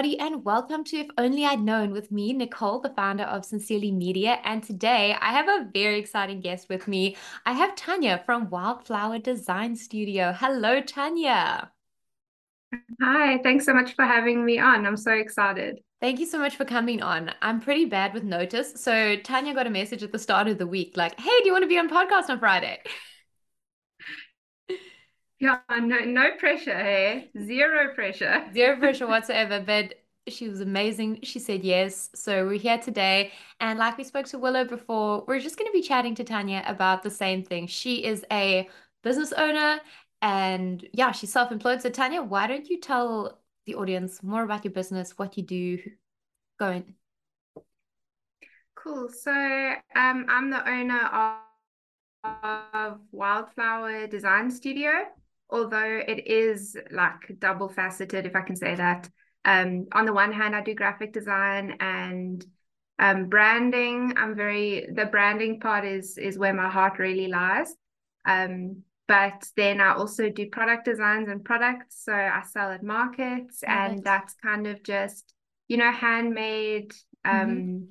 Everybody, and welcome to If Only I'd Known with me, Nicole, the founder of Sincerely Media. And today I have a very exciting guest with me. I have Tanya from Wildflower Design Studio. Hello, Tanya. Hi, thanks so much for having me on. I'm so excited. Thank you so much for coming on. I'm pretty bad with notice. So Tanya got a message at the start of the week like, hey, do you want to be on podcast on Friday? Yeah, no, no pressure, hey, zero pressure. Zero pressure whatsoever. But she was amazing. She said yes. So we're here today. And like we spoke to Willow before, we're just going to be chatting to Tanya about the same thing. She is a business owner and yeah, she's self employed. So, Tanya, why don't you tell the audience more about your business, what you do? Go in. Cool. So, um, I'm the owner of, of Wildflower Design Studio although it is like double faceted, if I can say that. Um, on the one hand, I do graphic design and um, branding. I'm very the branding part is is where my heart really lies. Um, but then I also do product designs and products. So I sell at markets, and that's kind of just you know handmade. Um, mm-hmm.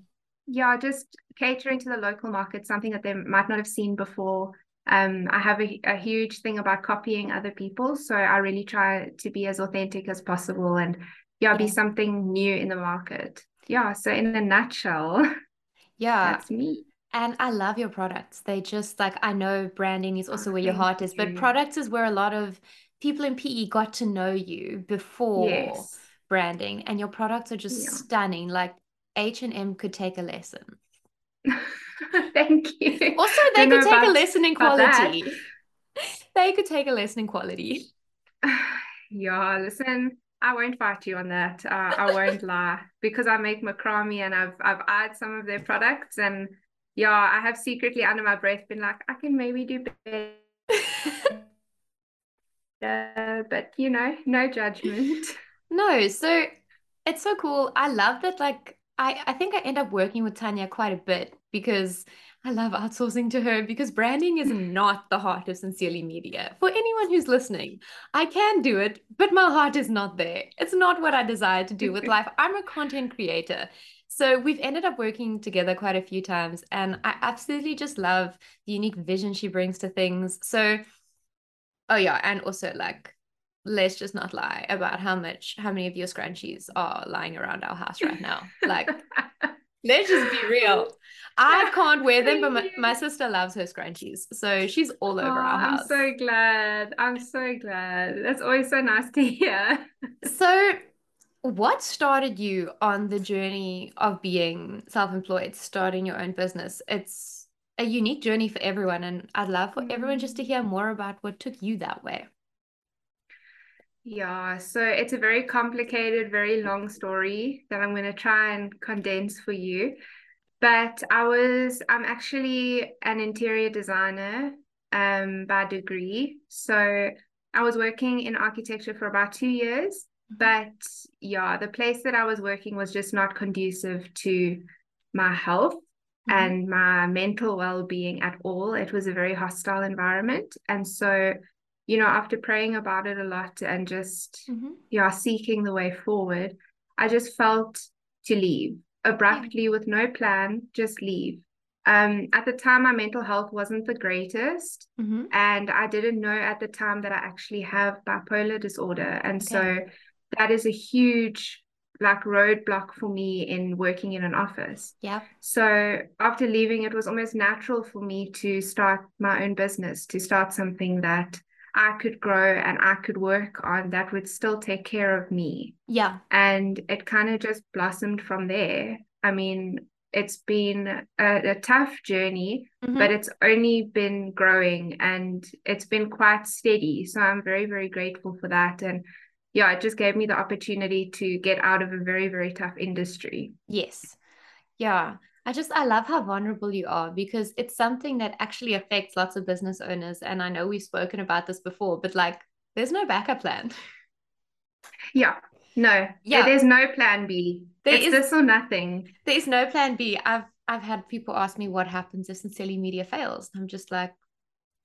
Yeah, just catering to the local market, something that they might not have seen before. Um, I have a, a huge thing about copying other people. So I really try to be as authentic as possible and yeah, yeah. be something new in the market. Yeah. So in a nutshell, yeah, that's me. And I love your products. They just like I know branding is also where your heart is, but products is where a lot of people in PE got to know you before yes. branding, and your products are just yeah. stunning. Like H and M could take a lesson. Thank you. Also, they could take about, a lesson in quality. they could take a lesson in quality. Yeah, listen, I won't fight you on that. Uh, I won't lie because I make macrame and I've I've eyed some of their products and yeah, I have secretly under my breath been like, I can maybe do better. uh, but you know, no judgment. No, so it's so cool. I love that like I, I think I end up working with Tanya quite a bit because I love outsourcing to her because branding is not the heart of Sincerely Media. For anyone who's listening, I can do it, but my heart is not there. It's not what I desire to do with life. I'm a content creator. So we've ended up working together quite a few times, and I absolutely just love the unique vision she brings to things. So, oh yeah, and also like let's just not lie about how much how many of your scrunchies are lying around our house right now like let's just be real. I can't wear them but my, my sister loves her scrunchies so she's all over oh, our house. i'm so glad. I'm so glad. That's always so nice to hear. So what started you on the journey of being self-employed starting your own business? It's a unique journey for everyone and i'd love for everyone just to mm. hear more about what took you that way yeah, so it's a very complicated, very long story that I'm going to try and condense for you. But I was, I'm actually an interior designer um, by degree. So I was working in architecture for about two years. Mm-hmm. But yeah, the place that I was working was just not conducive to my health mm-hmm. and my mental well being at all. It was a very hostile environment. And so you know, after praying about it a lot and just, mm-hmm. yeah, seeking the way forward, I just felt to leave abruptly yeah. with no plan, just leave. Um, at the time, my mental health wasn't the greatest. Mm-hmm. And I didn't know at the time that I actually have bipolar disorder. And okay. so that is a huge like roadblock for me in working in an office. Yeah. So after leaving, it was almost natural for me to start my own business, to start something that I could grow and I could work on that would still take care of me. Yeah. And it kind of just blossomed from there. I mean, it's been a, a tough journey, mm-hmm. but it's only been growing and it's been quite steady. So I'm very, very grateful for that. And yeah, it just gave me the opportunity to get out of a very, very tough industry. Yes. Yeah. I just I love how vulnerable you are because it's something that actually affects lots of business owners and I know we've spoken about this before but like there's no backup plan. Yeah. No. Yeah. There's no plan B. There it's is, this or nothing. There is no plan B. I've I've had people ask me what happens if Sincerely Media fails. I'm just like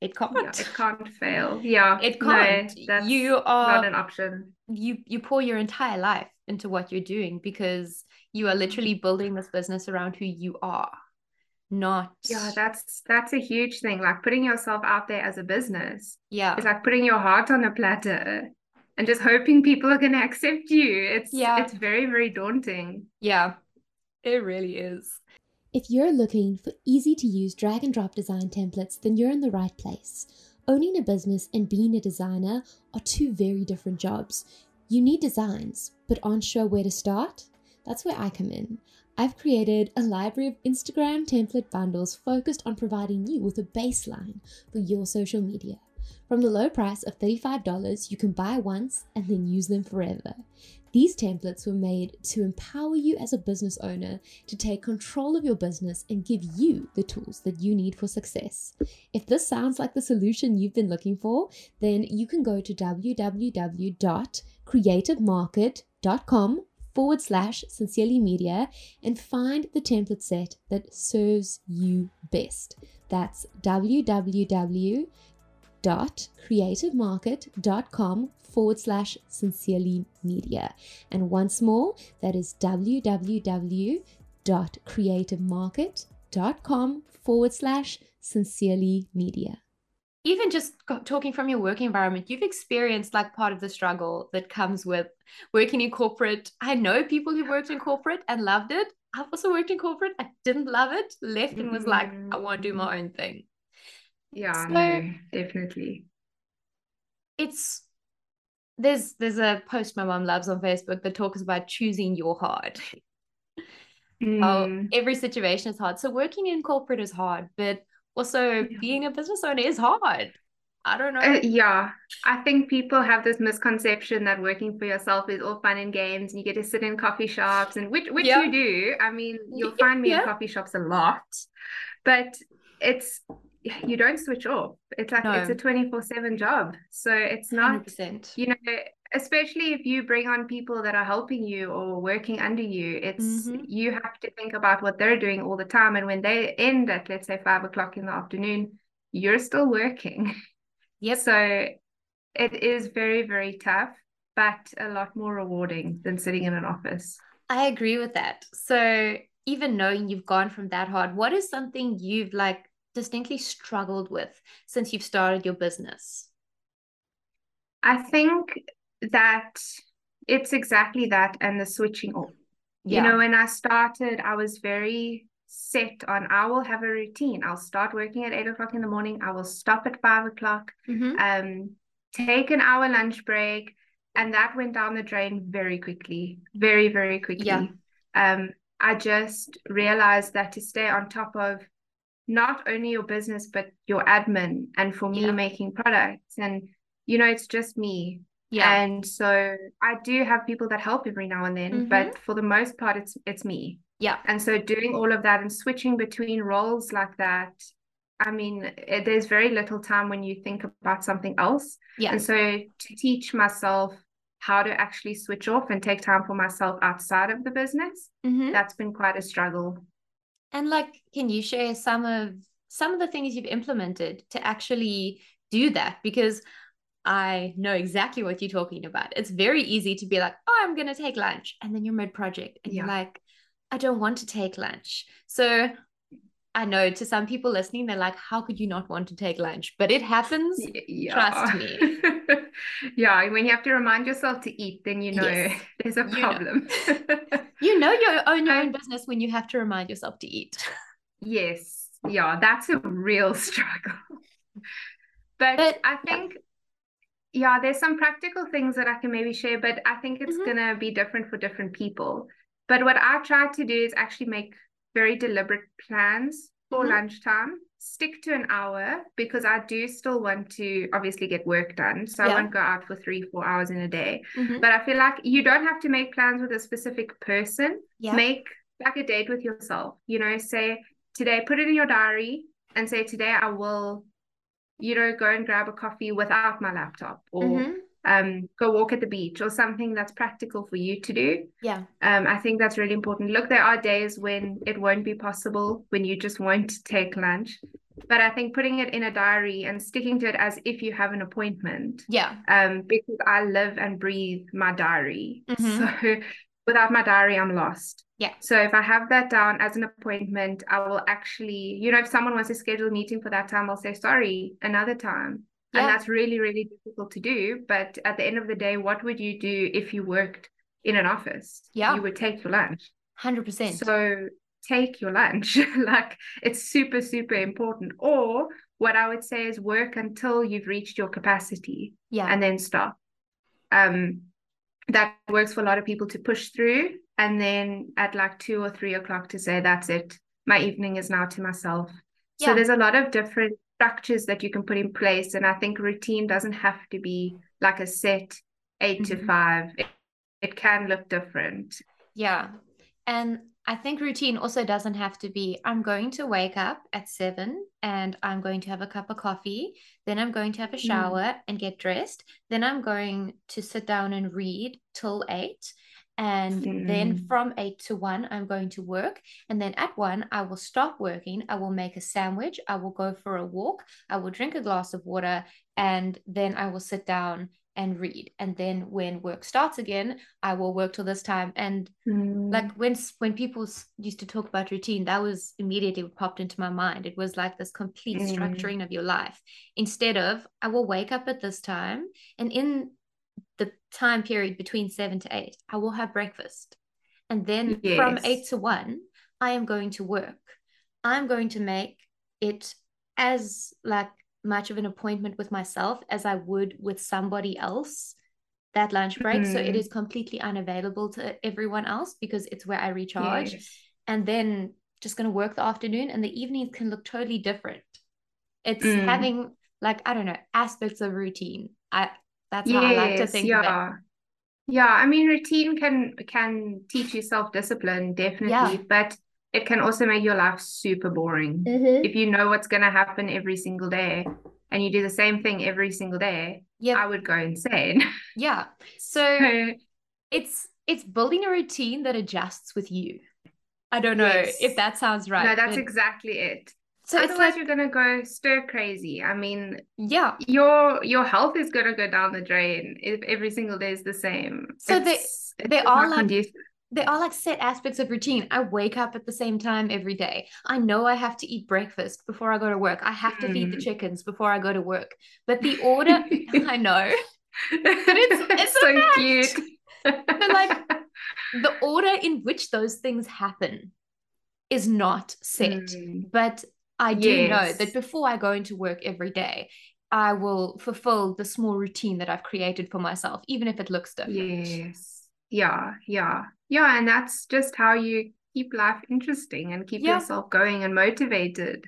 it can't. Yeah, it can't fail. Yeah. It can't. No, you are not an option. You you pour your entire life into what you're doing because you are mm-hmm. literally building this business around who you are not yeah that's that's a huge thing like putting yourself out there as a business yeah. it's like putting your heart on a platter and just hoping people are going to accept you. It's yeah. it's very very daunting. Yeah it really is. If you're looking for easy to use drag and drop design templates then you're in the right place. Owning a business and being a designer are two very different jobs you need designs but aren't sure where to start that's where i come in I've created a library of Instagram template bundles focused on providing you with a baseline for your social media. From the low price of $35, you can buy once and then use them forever. These templates were made to empower you as a business owner to take control of your business and give you the tools that you need for success. If this sounds like the solution you've been looking for, then you can go to www.creativemarket.com forward slash sincerely media and find the template set that serves you best. That's www.creativemarket.com forward slash sincerely media. And once more, that is www.creativemarket.com forward slash sincerely media even just talking from your work environment, you've experienced like part of the struggle that comes with working in corporate. I know people who worked in corporate and loved it. I've also worked in corporate. I didn't love it, left and was like, I want to do my own thing. Yeah, so, no, definitely. It's there's there's a post my mom loves on Facebook that talks about choosing your heart. Mm. Oh, every situation is hard. So working in corporate is hard, but also yeah. being a business owner is hard I don't know. Uh, yeah, I think people have this misconception that working for yourself is all fun and games, and you get to sit in coffee shops, and which which you do. I mean, you'll find me yeah. in coffee shops a lot, but it's you don't switch off. It's like no. it's a twenty four seven job, so it's not. 100%. You know, especially if you bring on people that are helping you or working under you it's mm-hmm. you have to think about what they're doing all the time. And when they end at let's say five o'clock in the afternoon you're still working. Yep. So it is very very tough but a lot more rewarding than sitting in an office. I agree with that. So even knowing you've gone from that hard what is something you've like distinctly struggled with since you've started your business? I think that it's exactly that and the switching off. Yeah. You know, when I started, I was very set on I will have a routine. I'll start working at eight o'clock in the morning. I will stop at five o'clock, mm-hmm. um, take an hour lunch break. And that went down the drain very quickly, very, very quickly. Yeah. Um, I just realized that to stay on top of not only your business, but your admin and for me yeah. making products. And, you know, it's just me. Yeah. And so I do have people that help every now and then, mm-hmm. but for the most part it's it's me. Yeah. And so doing all of that and switching between roles like that, I mean, it, there's very little time when you think about something else. Yeah. And so to teach myself how to actually switch off and take time for myself outside of the business, mm-hmm. that's been quite a struggle. And like, can you share some of some of the things you've implemented to actually do that? Because I know exactly what you're talking about. It's very easy to be like, oh, I'm going to take lunch. And then you're mid project and yeah. you're like, I don't want to take lunch. So I know to some people listening, they're like, how could you not want to take lunch? But it happens. Yeah. Trust me. yeah. When you have to remind yourself to eat, then you know yes. there's a problem. You know, you know you own your own business when you have to remind yourself to eat. yes. Yeah. That's a real struggle. But, but I think yeah, there's some practical things that I can maybe share, but I think it's mm-hmm. gonna be different for different people. But what I try to do is actually make very deliberate plans for mm-hmm. lunchtime. Stick to an hour because I do still want to obviously get work done. So yeah. I won't go out for three, four hours in a day. Mm-hmm. But I feel like you don't have to make plans with a specific person. Yeah. Make like a date with yourself. You know, say today, put it in your diary and say today I will you know, go and grab a coffee without my laptop or mm-hmm. um, go walk at the beach or something that's practical for you to do. Yeah. Um, I think that's really important. Look, there are days when it won't be possible, when you just won't take lunch. but I think putting it in a diary and sticking to it as if you have an appointment. Yeah. Um, because I live and breathe my diary. Mhm. So without my diary, I'm lost. Yeah. So if I have that down as an appointment, I will actually, you know, if someone wants to schedule a meeting for that time, I'll say, sorry, another time. Yeah. And that's really, really difficult to do. But at the end of the day, what would you do if you worked in an office? Yeah. You would take your lunch. 100%. So take your lunch. like it's super, super important. Or what I would say is work until you've reached your capacity yeah. and then stop. Um, that works for a lot of people to push through. And then at like two or three o'clock to say, that's it. My evening is now to myself. So there's a lot of different structures that you can put in place. And I think routine doesn't have to be like a set 8 to Mhm. five. It, it can look different. Yeah. And I think routine also doesn't have to be I'm going to wake up at seven and I'm going to have a cup of coffee. Then I'm going to have a Mm. shower and get dressed. Then I'm going to sit down and read till eight. And then Mm. from eight to one, I'm going to work. And then at one, I will stop working. I will make a sandwich. I will go for a walk. I will drink a glass of water. And then I will sit down and read. And then when work starts again, I will work till this time. And Mm. like when when people used to talk about routine that was immediately what popped into my mind it was like this complete Mm. structuring of your life instead of i will wake up at this time and in the time period between 7 to 8 i will have breakfast and then from 8 to 1 i am going to work i'm going to make it as like much of an appointment with myself as i would with somebody else that lunch break so it Mhm. is completely unavailable to everyone else because it's where I recharge Yes. and then just going to work the afternoon and the evenings can look totally different it's Mm. having like I don't know aspects of routine I that's how I like to Yes, think of it yeah. Yeah, I mean routine can can teach you self-discipline, definitely, Yeah. but it can also make your life super boring. Mm-hmm. If you know what's gonna happen every single day and you do the same thing every single day, yeah I would go insane. yeah so it's it's building a routine that adjusts with you I don't know Yes. if that sounds right No, that's but- exactly it. so it's Otherwise like you're gonna go stir crazy. I mean, yeah your your health is gonna go down the drain if every single day is the same. So they- It's- they it's are like- conducive. There are like set aspects of routine. I wake up at the same time every day. I know I have to eat breakfast before I go to work. I have to feed the Mm. chickens before I go to work. But the order, I know, it's- it's so fact. cute. like, the order in which those things happen is not set. Mm. But I do know that before I go into work every day, I will fulfill the small routine that I've created for myself, even if it looks different. Yes. Yeah, yeah. Yeah, and that's just how you keep life interesting and keep Yeah. yourself going and motivated.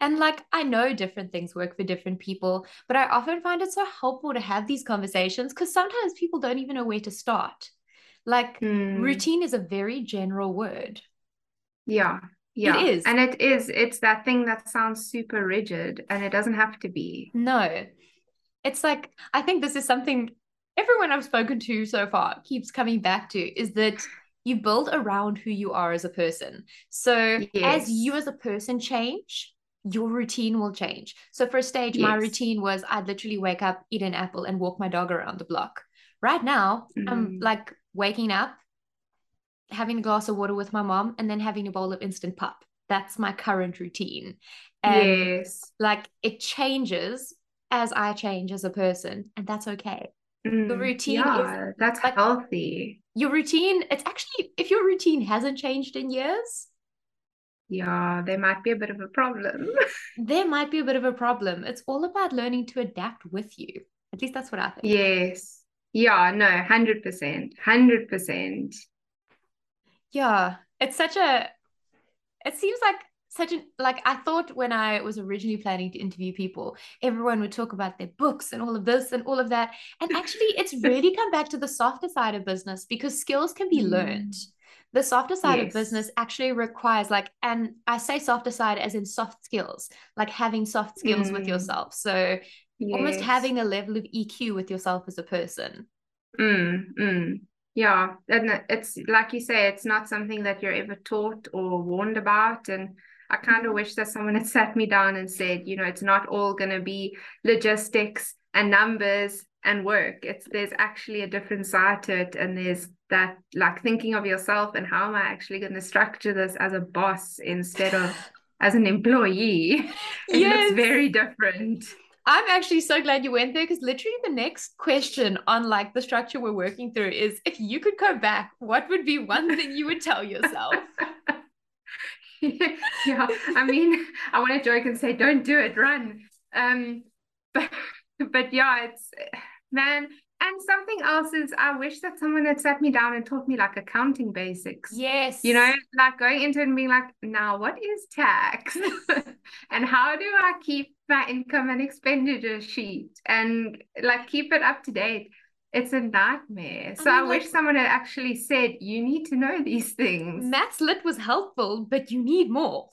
And like, I know different things work for different people, but I often find it so helpful to have these conversations because sometimes people don't even know where to start. Like, Mm. routine is a very general word. Yeah. Yeah. It is. And it is. It's that thing that sounds super rigid and it doesn't have to be. No, it's like, I think this is something everyone I've spoken to so far keeps coming back to is that you build around who you are as a person. So, as you as a person change, your routine will change. So, for a stage, my routine was I'd literally wake up, eat an apple, and walk my dog around the block. Right now, I'm Mm. like waking up, having a glass of water with my mom, and then having a bowl of instant pop. That's my current routine. And Yes. like it changes as I change as a person, and that's okay. Mm. routine is- Yeah, that's like- healthy. Your routine, it's actually, if your routine hasn't changed in years, Yeah, there might be a bit of a problem. there might be a bit of a problem. It's all about learning to adapt with you. At least that's what I think. Yes. Yeah, no, 100%. 100%. Yeah, it's such a, it seems like such an, like I thought when I was originally planning to interview people, everyone would talk about their books and all of this and all of that. And actually, it's really come back to the softer side of business because skills can be learned. The softer side of business actually requires like, and I say softer side as in soft skills, like having soft skills with Mm. yourself. So almost having a level of EQ with yourself as a person. Mm, mm. Yeah, and it's like you say, it's not something that you're ever taught or warned about. And I kind of wish that someone had sat me down and said, you know, it's not all going to be logistics and numbers and work. It's there's actually a different side to it, and there's that like thinking of yourself and how am I actually going to structure this as a boss instead of as an employee. It Yes. looks very different. I'm actually so glad you went there because literally the next question on like the structure we're working through is if you could go back, what would be one thing you would tell yourself? yeah, I mean, I want to joke and say, don't do it, run. Um, but but yeah, it's man. And something else is, I wish that someone had sat me down and taught me like accounting basics. Yes. You know, like going into it and being like, now what is tax? and how do I keep my income and expenditure sheet and like keep it up to date? It's a nightmare. So I, mean, wish like- someone had actually said, you need to know these things. Maths lit was helpful, but you need more.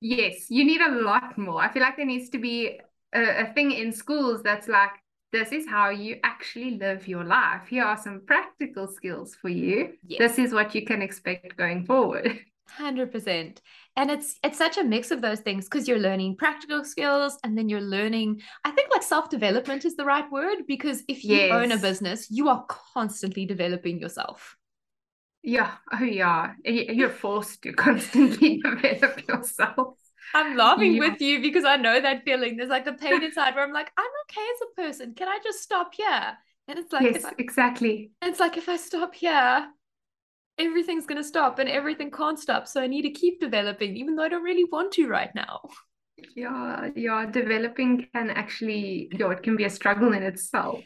Yes, you need a lot more. I feel like there needs to be a, a thing in schools that's like, this is how you actually live your life. Here are some practical skills for you. Yes. This is what you can expect going forward. Hundred percent, and it's it's such a mix of those things because you're learning practical skills, and then you're learning. I think like self development is the right word because if you own a business, you are constantly developing yourself. Yeah, oh yeah. You're forced to constantly develop yourself. I'm laughing Yeah. with you because I know that feeling. There's like the pain inside where I'm like, I'm okay as a person. Can I just stop here? And it's like, Yes, I, exactly. it's like if I stop here, everything's gonna stop, and everything can't stop. So I need to keep developing, even though I don't really want to right now. Yeah, yeah. Developing can actually, yeah, it can be a struggle in itself.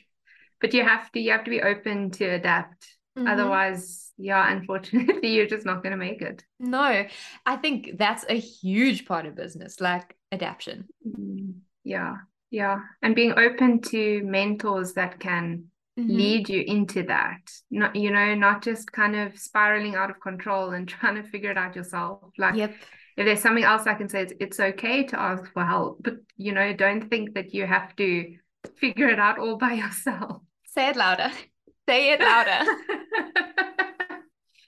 But you have to, you have to be open to adapt. Mhm. Otherwise, yeah, unfortunately, you're just not going to make it. No, I think that's a huge part of business, like adaptation. Mm, Yeah, yeah. And being open to mentors that can Mhm. lead you into that. Not, you know, not just kind of spiraling out of control and trying to figure it out yourself. Like Yep. if there's something else I can say, it's, it's okay to ask for help, but you know, don't think that you have to figure it out all by yourself. Say it louder. Say it louder.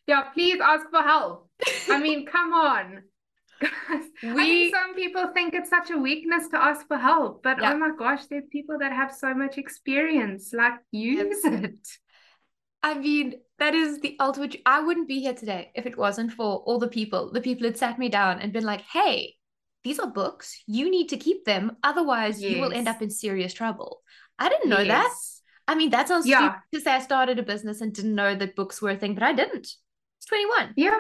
yeah, please ask for help. I mean, come on. I We think some people think it's such a weakness to ask for help, but oh Yeah. oh my gosh, there are people that have so much experience. Like, use it. I mean, that is the ultimate. I wouldn't be here today if it wasn't for all the people, the people that sat me down and been like, hey, these are books. You need to keep them. Otherwise, you will end up in serious trouble. I didn't know that. I mean, that sounds Yeah. stupid to say I started a business and didn't know that books were a thing, but I didn't. It's 21. Yeah.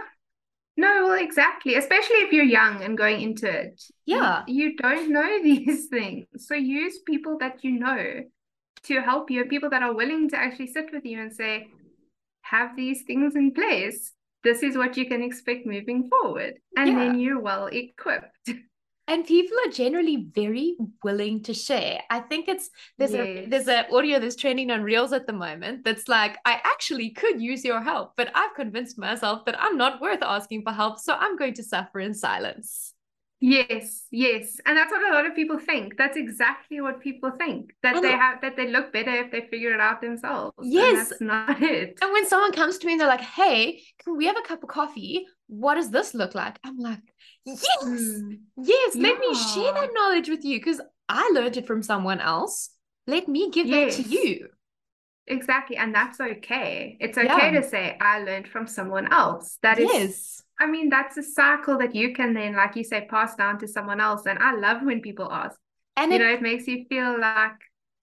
No, well, exactly. Especially if you're young and going into it. Yeah. You, don't know these things. So use people that you know to help you, people that are willing to actually sit with you and say, have these things in place. This is what you can expect moving forward. And then you're well equipped. And people are generally very willing to share. I think it's there's a there's Yes. a audio that's trending on Reels at the moment that's like, I actually could use your help, but I've convinced myself that I'm not worth asking for help, so I'm going to suffer in silence. Yes, yes. And that's what a lot of people think. That's exactly what people think. That And they have that they look better if they figure it out themselves. And Yes. that's not it. And when someone comes to me and they're like, hey, can we have a cup of coffee? What does this look like? I'm like, yes, Mm. yes, let me share that knowledge with you because I learned it from someone else. Let me give that to you. Exactly. And that's okay. It's okay Yeah. to say, I learned from someone else. That is, yes. I mean, that's a cycle that you can then, like you say, pass down to someone else. And I love when people ask. And You it, know, it makes you feel like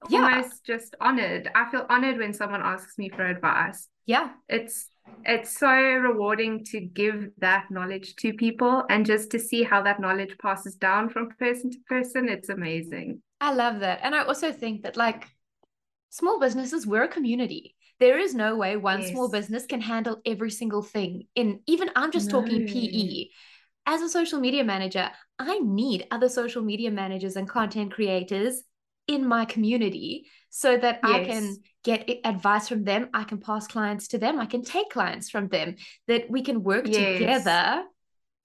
Yeah. almost just honored. I feel honored when someone asks me for advice. yeah, It's it's so rewarding to give that knowledge to people and just to see how that knowledge passes down from person to person. It's amazing. I love that. And I also think that like small businesses, we're a community. There is no way one small business can handle every single thing in even I'm just talking PE. As a social media manager, I need other social media managers and content creators in my community so that I can get advice from them, I can pass clients to them, I can take clients from them, that we can work Yes. together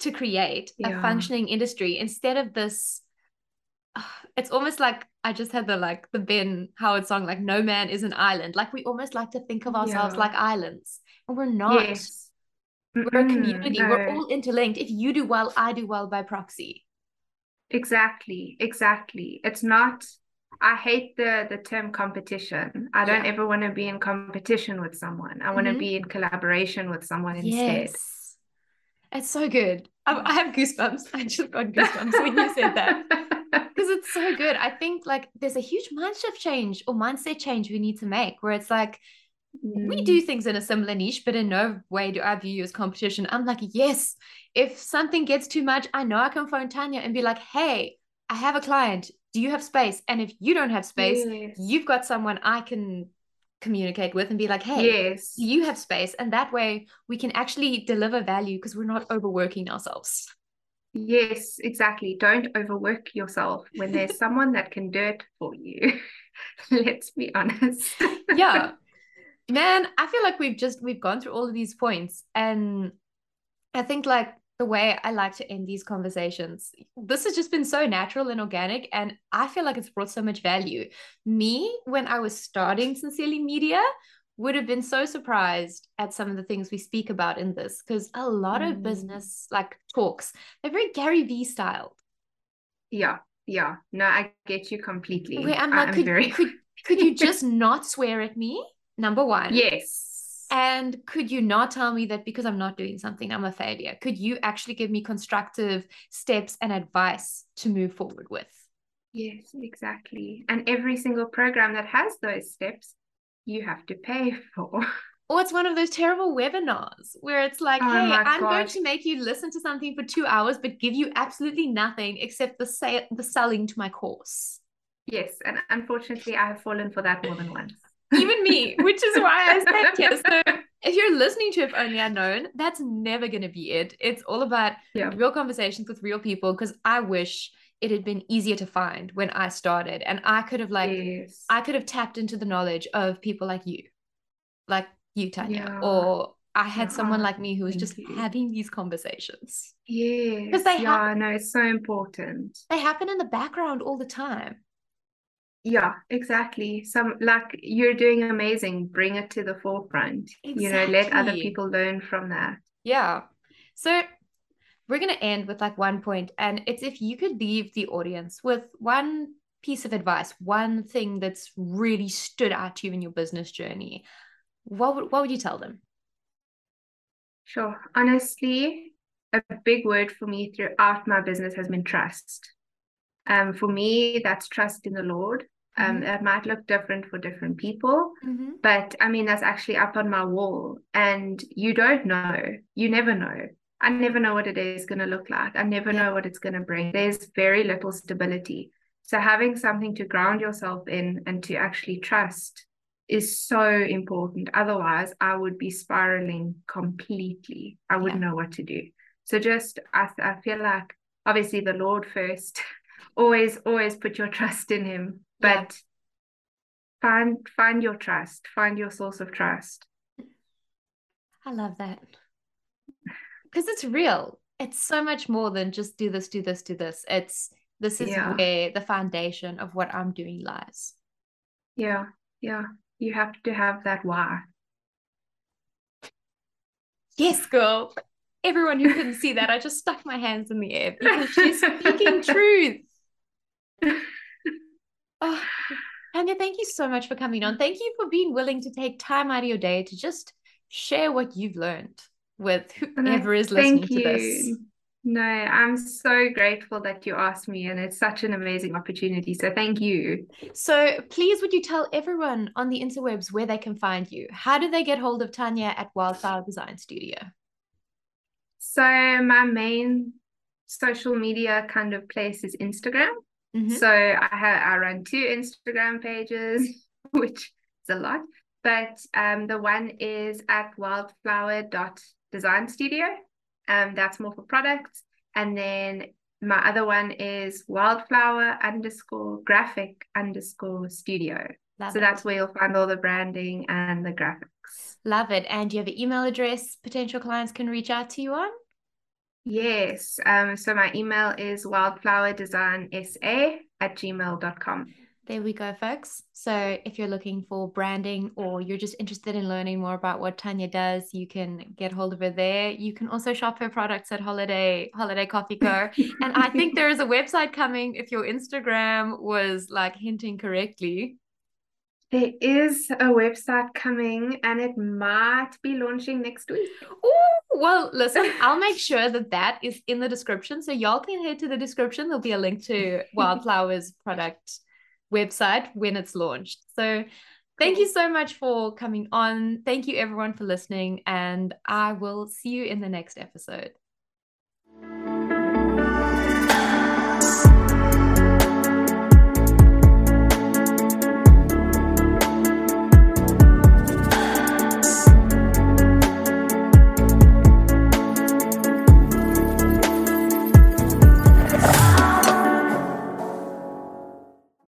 to create a functioning industry instead of this it's almost like I just had the like the Ben Howard song, like no man is an island. Like we almost like to think of ourselves Yeah. like islands, and we're not. Yes. We're a community. No. We're all interlinked. If you do well, I do well by proxy. Exactly. Exactly. It's not I hate the the term competition. I don't yeah. ever want to be in competition with someone. I want to mm-hmm. be in collaboration with someone instead. Yes. It's so good. I, I have goosebumps. I just got goosebumps when you said that. Because it's so good. I think like there's a huge mind shift change or mindset change we need to make where it's like mm. we do things in a similar niche, but in no way do I view you as competition. I'm like, yes, if something gets too much, I know I can phone Tanya and be like, hey, I have a client do you have space? And if you don't have space, yes. you've got someone I can communicate with and be like, hey, yes. you have space. And that way we can actually deliver value because we're not overworking ourselves. Yes, exactly. Don't overwork yourself when there's someone that can do it for you. Let's be honest. yeah. Man, I feel like we've just we've gone through all of these points and I think like the way I like to end these conversations. This has just been so natural and organic, and I feel like it's brought so much value. Me, when I was starting Sincerely Media, would have been so surprised at some of the things we speak about in this because a lot mm. of business like talks, they're very Gary Vee styled. Yeah, yeah. No, I get you completely. Where I'm like, I'm could, very... could, could you just not swear at me? Number one. Yes and could you not tell me that because I'm not doing something, I'm a failure? Could you actually give me constructive steps and advice to move forward with? Yes, exactly. And every single program that has those steps, you have to pay for. Or it's one of those terrible webinars where it's like, oh hey, I'm going to make you listen to something for two hours, but give you absolutely nothing except the say the selling to my course. Yes, and unfortunately, I have fallen for that more than once even me, which is why I said yes. So if you're listening to If Only I'd that's never going to be it. It's all about yeah. real conversations with real people because I wish it had been easier to find when I started. And I could have like, yes. I could have tapped into the knowledge of people like you, like you, Tanya, yeah. or I had yeah. someone like me who was Thank just you. having these conversations. Yeah. Because they yeah, happen, no, it's so important. They happen in the background all the time yeah exactly some like you're doing amazing bring it to the forefront exactly. you know let other people learn from that yeah so we're going to end with like one point and it's if you could leave the audience with one piece of advice one thing that's really stood out to you in your business journey what would, what would you tell them sure honestly a big word for me throughout my business has been trust um, for me, that's trust in the Lord. Um, mm-hmm. It might look different for different people, mm-hmm. but I mean, that's actually up on my wall. And you don't know, you never know. I never know what it is going to look like. I never know what it's going to bring. There's very little stability. So, having something to ground yourself in and to actually trust is so important. Otherwise, I would be spiraling completely. I wouldn't yeah. know what to do. So, just I, I feel like obviously the Lord first. always always put your trust in him but yeah. find find your trust find your source of trust i love that because it's real. It's so much more than just do this do this do this. It's this is yeah. where the foundation of what i'm doing lies. Yeah yeah. You have to have that why. Yes girl. Everyone who couldn't see that i just stuck my hands in the air because she's speaking truth. Oh, Tanya, thank you so much for coming on. Thank you for being willing to take time out of your day to just share what you've learned with whoever is listening to this. No, I'm so grateful that you asked me, and it's such an amazing opportunity. So, thank you. So, please, would you tell everyone on the interwebs where they can find you? How do they get hold of Tanya at Wildflower Design Studio? So, my main social media kind of place is Instagram. Mm-hmm. So I have I run two Instagram pages, which is a lot. But um, the one is at wildflower.design studio. Um, that's more for products. And then my other one is wildflower underscore graphic underscore studio. Love so it. that's where you'll find all the branding and the graphics. Love it. And do you have an email address potential clients can reach out to you on? Yes. Um, so my email is wildflowerdesignsa at gmail.com. There we go, folks. So if you're looking for branding or you're just interested in learning more about what Tanya does, you can get hold of her there. You can also shop her products at Holiday Holiday Coffee Co. and I think there is a website coming if your Instagram was like hinting correctly. There is a website coming and it might be launching next week. Oh, well, listen, I'll make sure that that is in the description. So y'all can head to the description. There'll be a link to Wildflower's product website when it's launched. So thank you so much for coming on. Thank you everyone for listening and I will see you in the next episode.